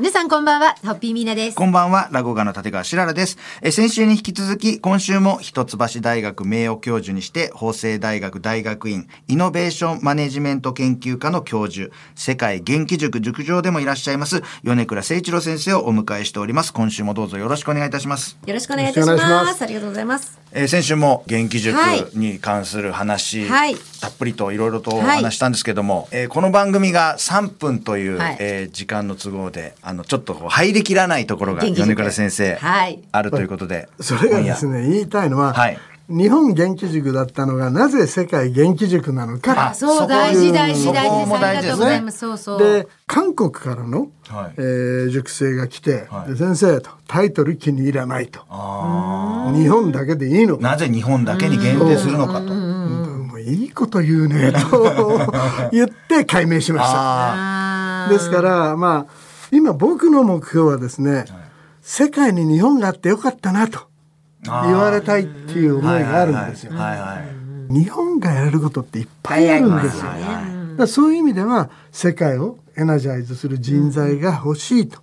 皆さんこんばんは、ホッピーミーナです。こんばんは、落語家の立川しららです。え先週に引き続き、今週も一橋大学名誉教授にして、法政大学大学院イノベーションマネジメント研究科の教授、世界元気塾塾長でもいらっしゃいます、米倉誠一郎先生をお迎えしております。今週もどうぞよろしくお願いいたします。よろしくお願いいたします。ありがとうございます。えー先週も元気塾はいに関する話、はいたっぷりといろいろとおはい話したんですけども、えーこの番組が3分という、はいえー時間の都合であのちょっと入りきらないところが米倉先生、はい。あるということでそれがですね言いたいのは、はい。日本元気塾だったのがなぜ世界元気塾なのか。あそう、大事大事大事です。あも大事ですね。りがとうございます。そうそう。で韓国からの、はい。えー塾生が来て、はい。で先生とタイトル気に入らないと。日本だけでいいのか。なぜ日本だけに限定するのかと。もういいこと言うねと 言って解明しました。ですからまあ今僕の目標はですね、世界に日本があってよかったなと言われたいっていう思いがあるんですよ。はいはいはい日本がやれることっていっぱいあるんですよ。はいはいだそういう意味では世界をエナジャイズする人材が欲しいと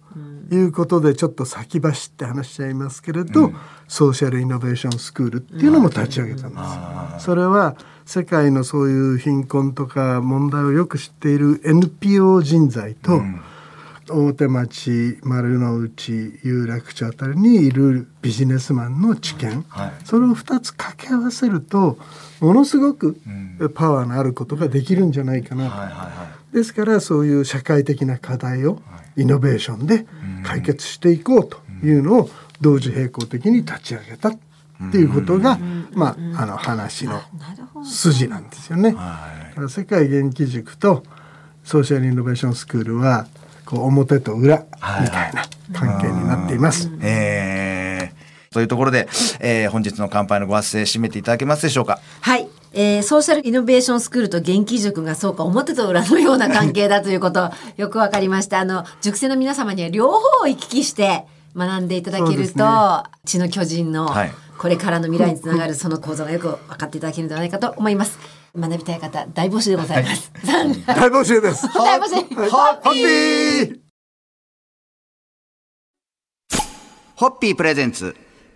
いうことでちょっと先走って話しちゃいますけれど、ソーシャルイノベーションスクールっていうのも立ち上げたんです。それは世界のそういう貧困とか問題をよく知っている NPO 人材と、大手町丸の内有楽町あたりにいるビジネスマンの知見、はい。それを2つ掛け合わせるとものすごくパワーのあることができるんじゃないかなと、はいはいはい。ですからそういう社会的な課題をイノベーションで解決していこうというのを同時並行的に立ち上げたっていうことが、まあ、あの話の筋なんですよね。だから世界元気塾とソーシャルイノベーションスクールはこう表と裏みたいな関係になっています。えーというところで、えー本日の乾杯のご発声締めていただけますでしょうか？はい。えーソーシャルイノベーションスクールと元気塾がそうか表と裏のような関係だということよくわかりました。あの塾生の皆様には両方を行き来して学んでいただけるそうですねと、血の巨人のはいこれからの未来につながるその構造がよく分かっていただけるのではないかと思います。学びたい方大募集でございます。大募集です。大募集。ハッピーホッピープレゼンツ。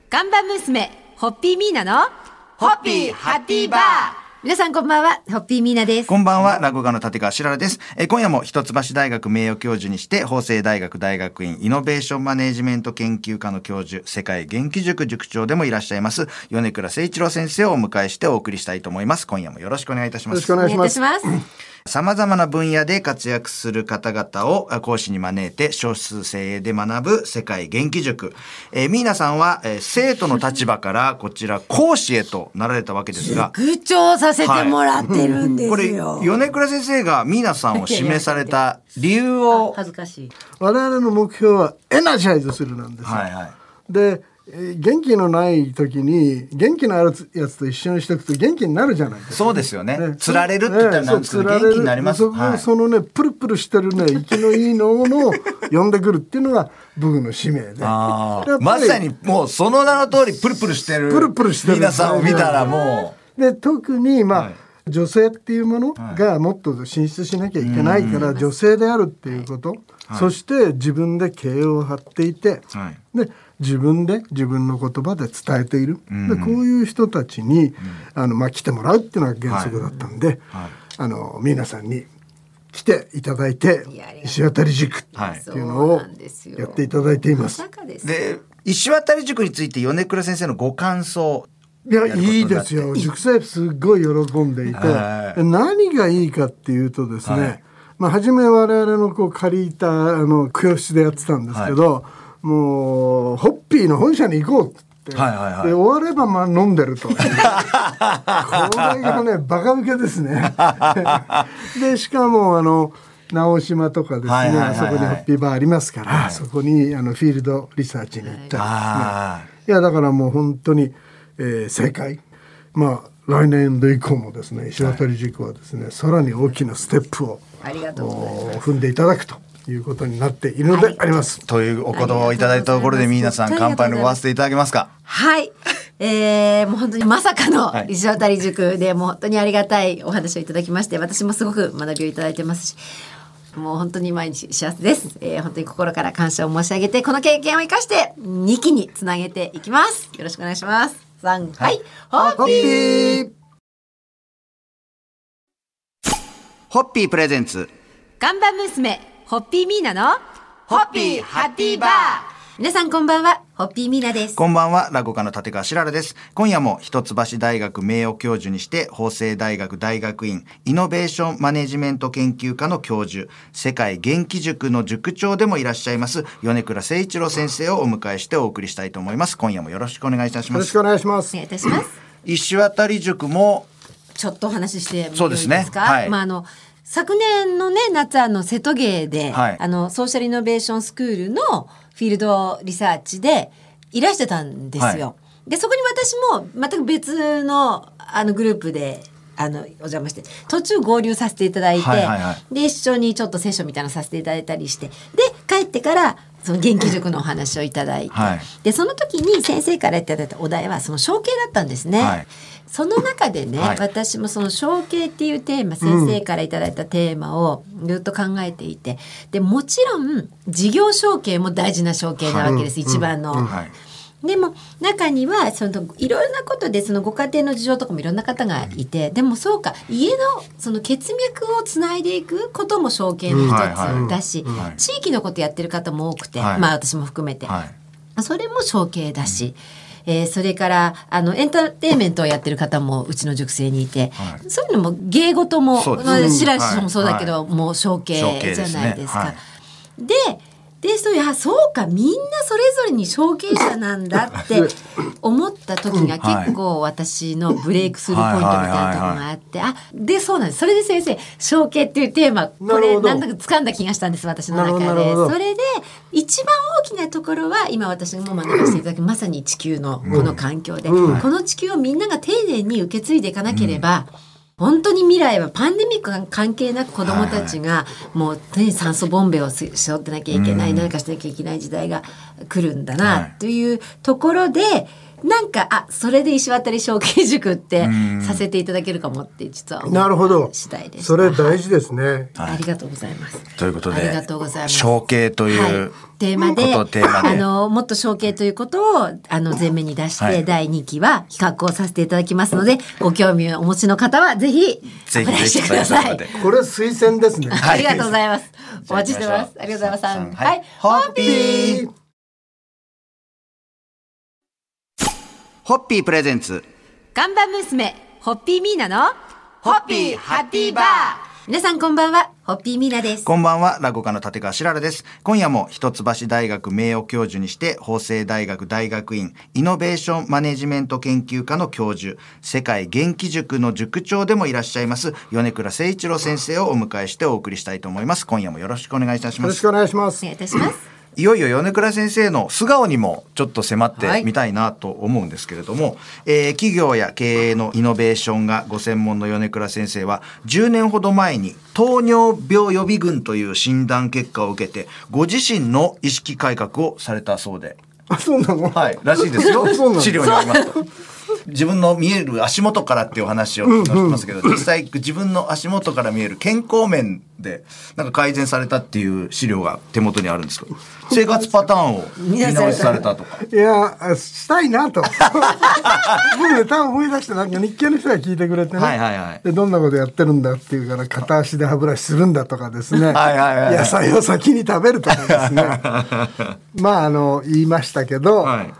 看板娘、ホッピーミーナの、ホッピーハッピーバー皆さんこんばんは、ホッピーミーナです。こんばんは、落語家の立川しららです。えー今夜も一橋大学名誉教授にして、法政大学大学院イノベーションマネジメント研究科の教授、世界元気塾塾長でもいらっしゃいます、米倉誠一郎先生をお迎えしてお送りしたいと思います。今夜もよろしくお願いいたしますよろしくお。願いしますお願いいたします。様々な分野で活躍する方々をあ講師に招いて少数精鋭で学ぶ世界元気塾。えー、ミーナさんは、えー生徒の立場からこちら講師へとなられたわけですが、部長させてもらってるんでこれ、すよ。米倉先生がミーナさんを指名された理由を、恥ずかしい。我々の目標はエナジャイズするなんですよ。はいはい。でえー元気のない時に元気のあるやつと一緒にしておくと元気になるじゃないですか。そうですよね。ね釣られるって言ったらなんですけど、そう元気になります。そはいそのねプルプルしてるね息のいいのを呼んでくるっていうのが僕の使命で。まさにもうその名の通りプルプルしてる。プルプルしてるミーナさんを見たらもで特にまあ、はい。女性っていうものがもっと進出しなきゃいけないから、女性であるっていうこと、そして自分で経営を張っていて、う、はい。で自分で自分の言葉で伝えている、でこういう人たちに、あのまあ、来てもらうっていうのが原則だったんで、はい。あの皆さんに来ていただいて石渡塾ってはいいうのをやっていただいています。で、石渡塾について米倉先生のご感想。いやいいですよ。塾生すっごい喜んでいて、はい。で何がいいかっていうとですね、はい。まあ、初め我々のこう借りたあの教室でやってたんですけど、もうホッピーの本社に行こうって、はいはいはい。で終わればまあ飲んでると。これがね バカウケですね。でしかもあの直島とかですね、はいはいはいはい。あそこにホッピーバーありますから、そこにあのフィールドリサーチに行ったりですね、あいやだからもう本当に、えー正解。まあ来年度以降もですね石渡塾はですね、さらに大きなステップを踏んでいただくということになっているのであります。というお言葉をいただいたところで皆さん乾杯のごわせていただけますか？はい。えー、もう本当にまさかのはい。石渡塾でもう本当にありがたいお話をいただきまして私もすごく学びをいただいてますしもう本当に毎日幸せです、えー、本当に心から感謝を申し上げてこの経験を生かして2期につなげていきます。よろしくお願いします3はい、ホッホッピー。ホッピープレゼンツ。看板娘ホッピーミーナのホッピーハッピーバー皆さんこんばんはホッピーミーナですこんばんは、落語家の立川しららです。今夜も一橋大学名誉教授にして、法政大学大学院イノベーションマネジメント研究科の教授、世界元気塾の塾長でもいらっしゃいます、米倉誠一郎先生をお迎えしてお送りしたいと思います。今夜もよろしくお願いいたします。よろしくお願いしますお願いいたします石渡塾も、ちょっとお話ししてもよいですか？そうですねはいまああの昨年のね夏あの瀬戸芸で、はいあのソーシャルイノベーションスクールのフィールドリサーチでいらしてたんですよ。はでそこに私も全く別のあのグループで。あのお邪魔して途中合流させていただいて、で一緒にちょっとセッションみたいなのさせていただいたりしてで帰ってからその元気塾のお話をいただいて、はい。でその時に先生からいただいたお題はその象形だったんですね。はい。その中でね、はい。私もその象形っていうテーマ先生からいただいたテーマをずっと考えていて。でもちろん事業承継も大事な承継なわけです、一番の。はい。でも中にはそのいろんなことでそのご家庭の事情とかもいろんな方がいて、でもそうか家のその血脈をつないでいくことも承継の一つだし、はい。地域のことやってる方も多くて、はい。まあ私も含めて、はい。それも承継だし、えーそれからあのエンターテインメントをやってる方もうちの塾生にいて、はい。そういうのも芸事も白石さんもそうだけど、はもう承継じゃないですか。はいででそういうあそうかみんなそれぞれに承継者なんだって 思った時が結構私のブレイクスルーポイントみたいなところがあって、あでそうなんです。それで先生承継っていうテーマこれなるほど。なんだか掴んだ気がしたんです私の中で。それで一番大きなところは今私も学ばせていただくまさに地球のこの環境で、うん。この地球をみんなが丁寧に受け継いでいかなければ、本当に未来はパンデミックが関係なく子どもたちがもう常に酸素ボンベを背負ってなきゃいけない、何かしなきゃいけない時代が来るんだはない。というところで、なんかあそれで石渡小慶塾ってうん。させていただけるかもって実は思なるほど。次第でしたそれ大事ですね。ありがとうございます。ということで、ありがとうございます。承継という、はい、テーマであのもっと承継ということをあの前面に出して、はい。第2期は企画をさせていただきますのでご興味をお持ちの方はぜひぜひしてください。これ推薦ですね。ありがとうございます。お待ちしてます。ありがとうございます。ははい。い、ホッピーホッピープレゼンツ看板娘ホッピーミーナのホッピーハッピーバー皆さんこんばんはホッピーミーナです。こんばんは、落語家の立川しららです。今夜も一橋大学名誉教授にして、法政大学大学院イノベーションマネジメント研究科の教授、世界元気塾の塾長でもいらっしゃいます、米倉誠一郎先生をお迎えしてお送りしたいと思います。今夜もよろしくお願いいたしますよろし。くお願いしますお願い。いたします。いよいよ米倉先生の素顔にもちょっと迫ってみたいなと思うんですけれども、えー企業や経営のイノベーションがご専門の米倉先生は10年ほど前に糖尿病予備軍という診断結果を受けてご自身の意識改革をされたそうで。あ、そうなの？はい、らしいですよ そうな。の資料にありますと。自分の見える足元からっていうお話をしますけど、実際自分の足元から見える健康面でなんか改善されたっていう資料が手元にあるんですけど、生活パターンを見直しされたとか。いや、あしたいなと。僕ね、多分思い出して、なんか日系の人が聞いてくれてね。はいはいはいで、どんなことやってるんだっていうから、片足で歯ブラシするんだとかですね。はいはいはい野菜を先に食べるとかですね。まあ、あの、言いましたけど、はい。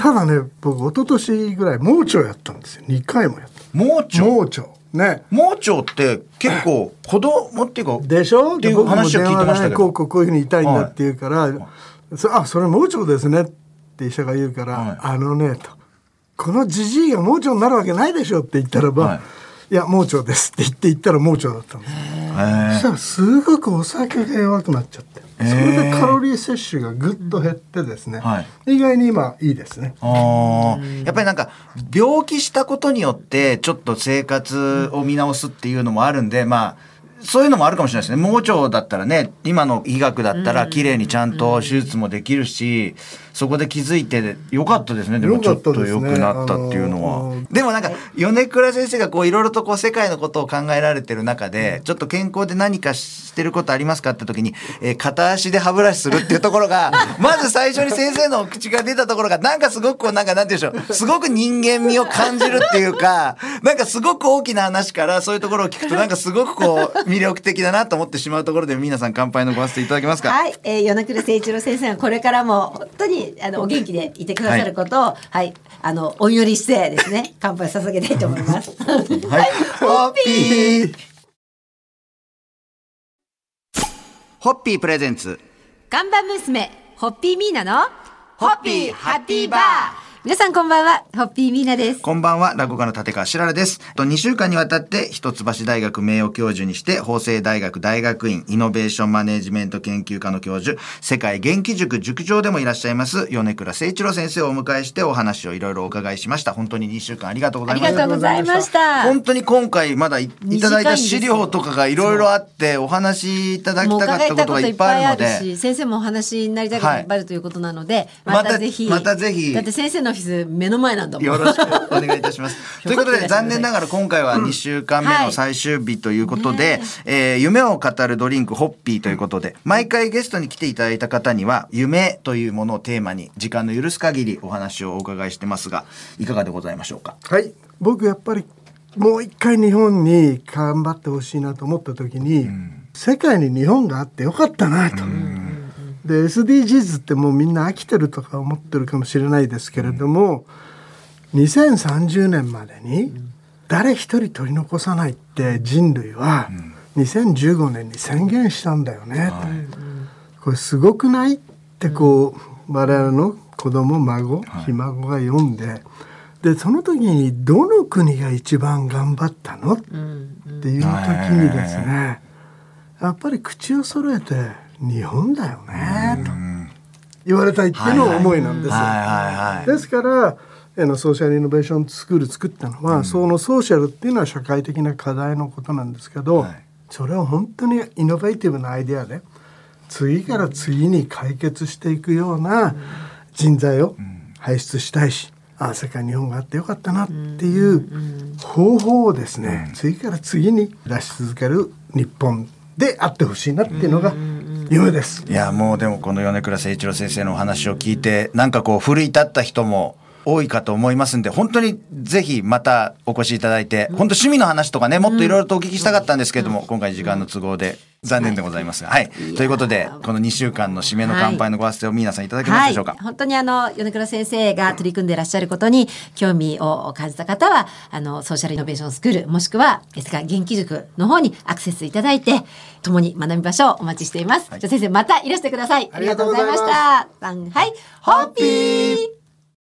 ただね、僕、一昨年ぐらい、盲腸やったんですよ。2回もやった。盲腸？盲腸。ね。盲腸って結構子供っていうか、でしょ？っていう話を聞いてましたけど。こうこうこういうふうに痛いんだって言うから「そあそれ盲腸ですね」って医者が言うから「はい。あのね」と「このじじいが盲腸になるわけないでしょ」って言ったらば「はい。い、や盲腸です」って言って言ったら盲腸だったんですそしたらすごくお酒が弱くなっちゃってそれでカロリー摂取がぐっと減ってですね、はい。意外に今いいですね。やっぱりなんか病気したことによってちょっと生活を見直すっていうのもあるんでまあそういうのもあるかもしれないですね。盲腸だったらね今の医学だったら綺麗にちゃんと手術もできるし、そこで気づいてよかったですね。でもちょっと良くなったっていうのは、ですねあのでもなんか米倉先生がこういろいろとこう世界のことを考えられてる中でちょっと健康で何かしてることありますかって時に、えー片足で歯ブラシするっていうところが まず最初に先生の口が出たところがなんかすごくこうなんかなんて言うんでしょう。すごく人間味を感じるっていうかなんかすごく大きな話からそういうところを聞くとなんかすごくこう魅力的だなと思ってしまうところで皆さん乾杯のごわせていただけますか？はい、えー、米倉誠一郎先生がこれからも本当にあのお元気で？いてくださることを、はい、あのお祈りしてですね、乾杯捧げたいと思います。はい。ホッピーホッピープレゼンツ。看板娘、ホッピーミーナの、ホッピーハッピーバー皆さんこんばんは、ホッピーミーナです。こんばんは、落語家の立川しららです。と2週間にわたって、一橋大学名誉教授にして、法政大学大学院イノベーションマネジメント研究科の教授、世界元気塾塾長でもいらっしゃいます、米倉誠一郎先生をお迎えしてお話をいろいろお伺いしました。本当に2週間ありがとうございましたありがと。うございました。本当に今回まだいいただいた資料とかがいろいろあってお話しいただきたかったことがいっぱいあるので。し、先生もお話になりたいこといっぱいあるということなので、またまたぜひ、またぜひだって先生のオフィス目の前なんだもん。よろしくお願いいたします。ということで残念ながら今回は2週間目の最終日ということで、えー夢を語るドリンクホッピーということで毎回ゲストに来ていただいた方には夢というものをテーマに時間の許す限りお話をお伺いしてますがいかがでございましょうか？はい僕やっぱりもう一回日本に頑張ってほしいなと思った時に、世界に日本があってよかったなと。で SDGs ってもうみんな飽きてるとか思ってるかもしれないですけれども、2030年までに誰一人取り残さないって人類は2015年に宣言したんだよね、とこれすごくないってこう、我々の子供孫ひ孫が読んででその時にどの国が一番頑張ったの？っていう時にですねやっぱり口を揃えて日本だよねと言われたいっていうのが思いなんですよ。ですからあのソーシャルイノベーションスクール作ったのは、そのソーシャルっていうのは社会的な課題のことなんですけど、はい。それを本当にイノベーティブなアイデアで次から次に解決していくような人材を輩出したいし、ああ世界日本があってよかったなっていう方法をですね、次から次に出し続ける日本であってほしいなっていうのが夢です。いやもうでもこの米倉誠一郎先生のお話を聞いてなんかこう奮い立った人も多いかと思いますんで本当にぜひまたお越しいただいて、本当趣味の話とかねもっといろいろとお聞きしたかったんですけれども、今回時間の都合で残念でございますが。はい、ということでこの2週間の締めの乾杯のご発声を皆さんいただけますでしょうか、はい、本当にあの米倉先生が取り組んでいらっしゃることに興味を感じた方はあのソーシャルイノベーションスクールもしくは世界元気塾の方にアクセスいただいて共に学びましょう。お待ちしています、じゃあ先生またいらしてください。ありがとうございました。はい。ホッピー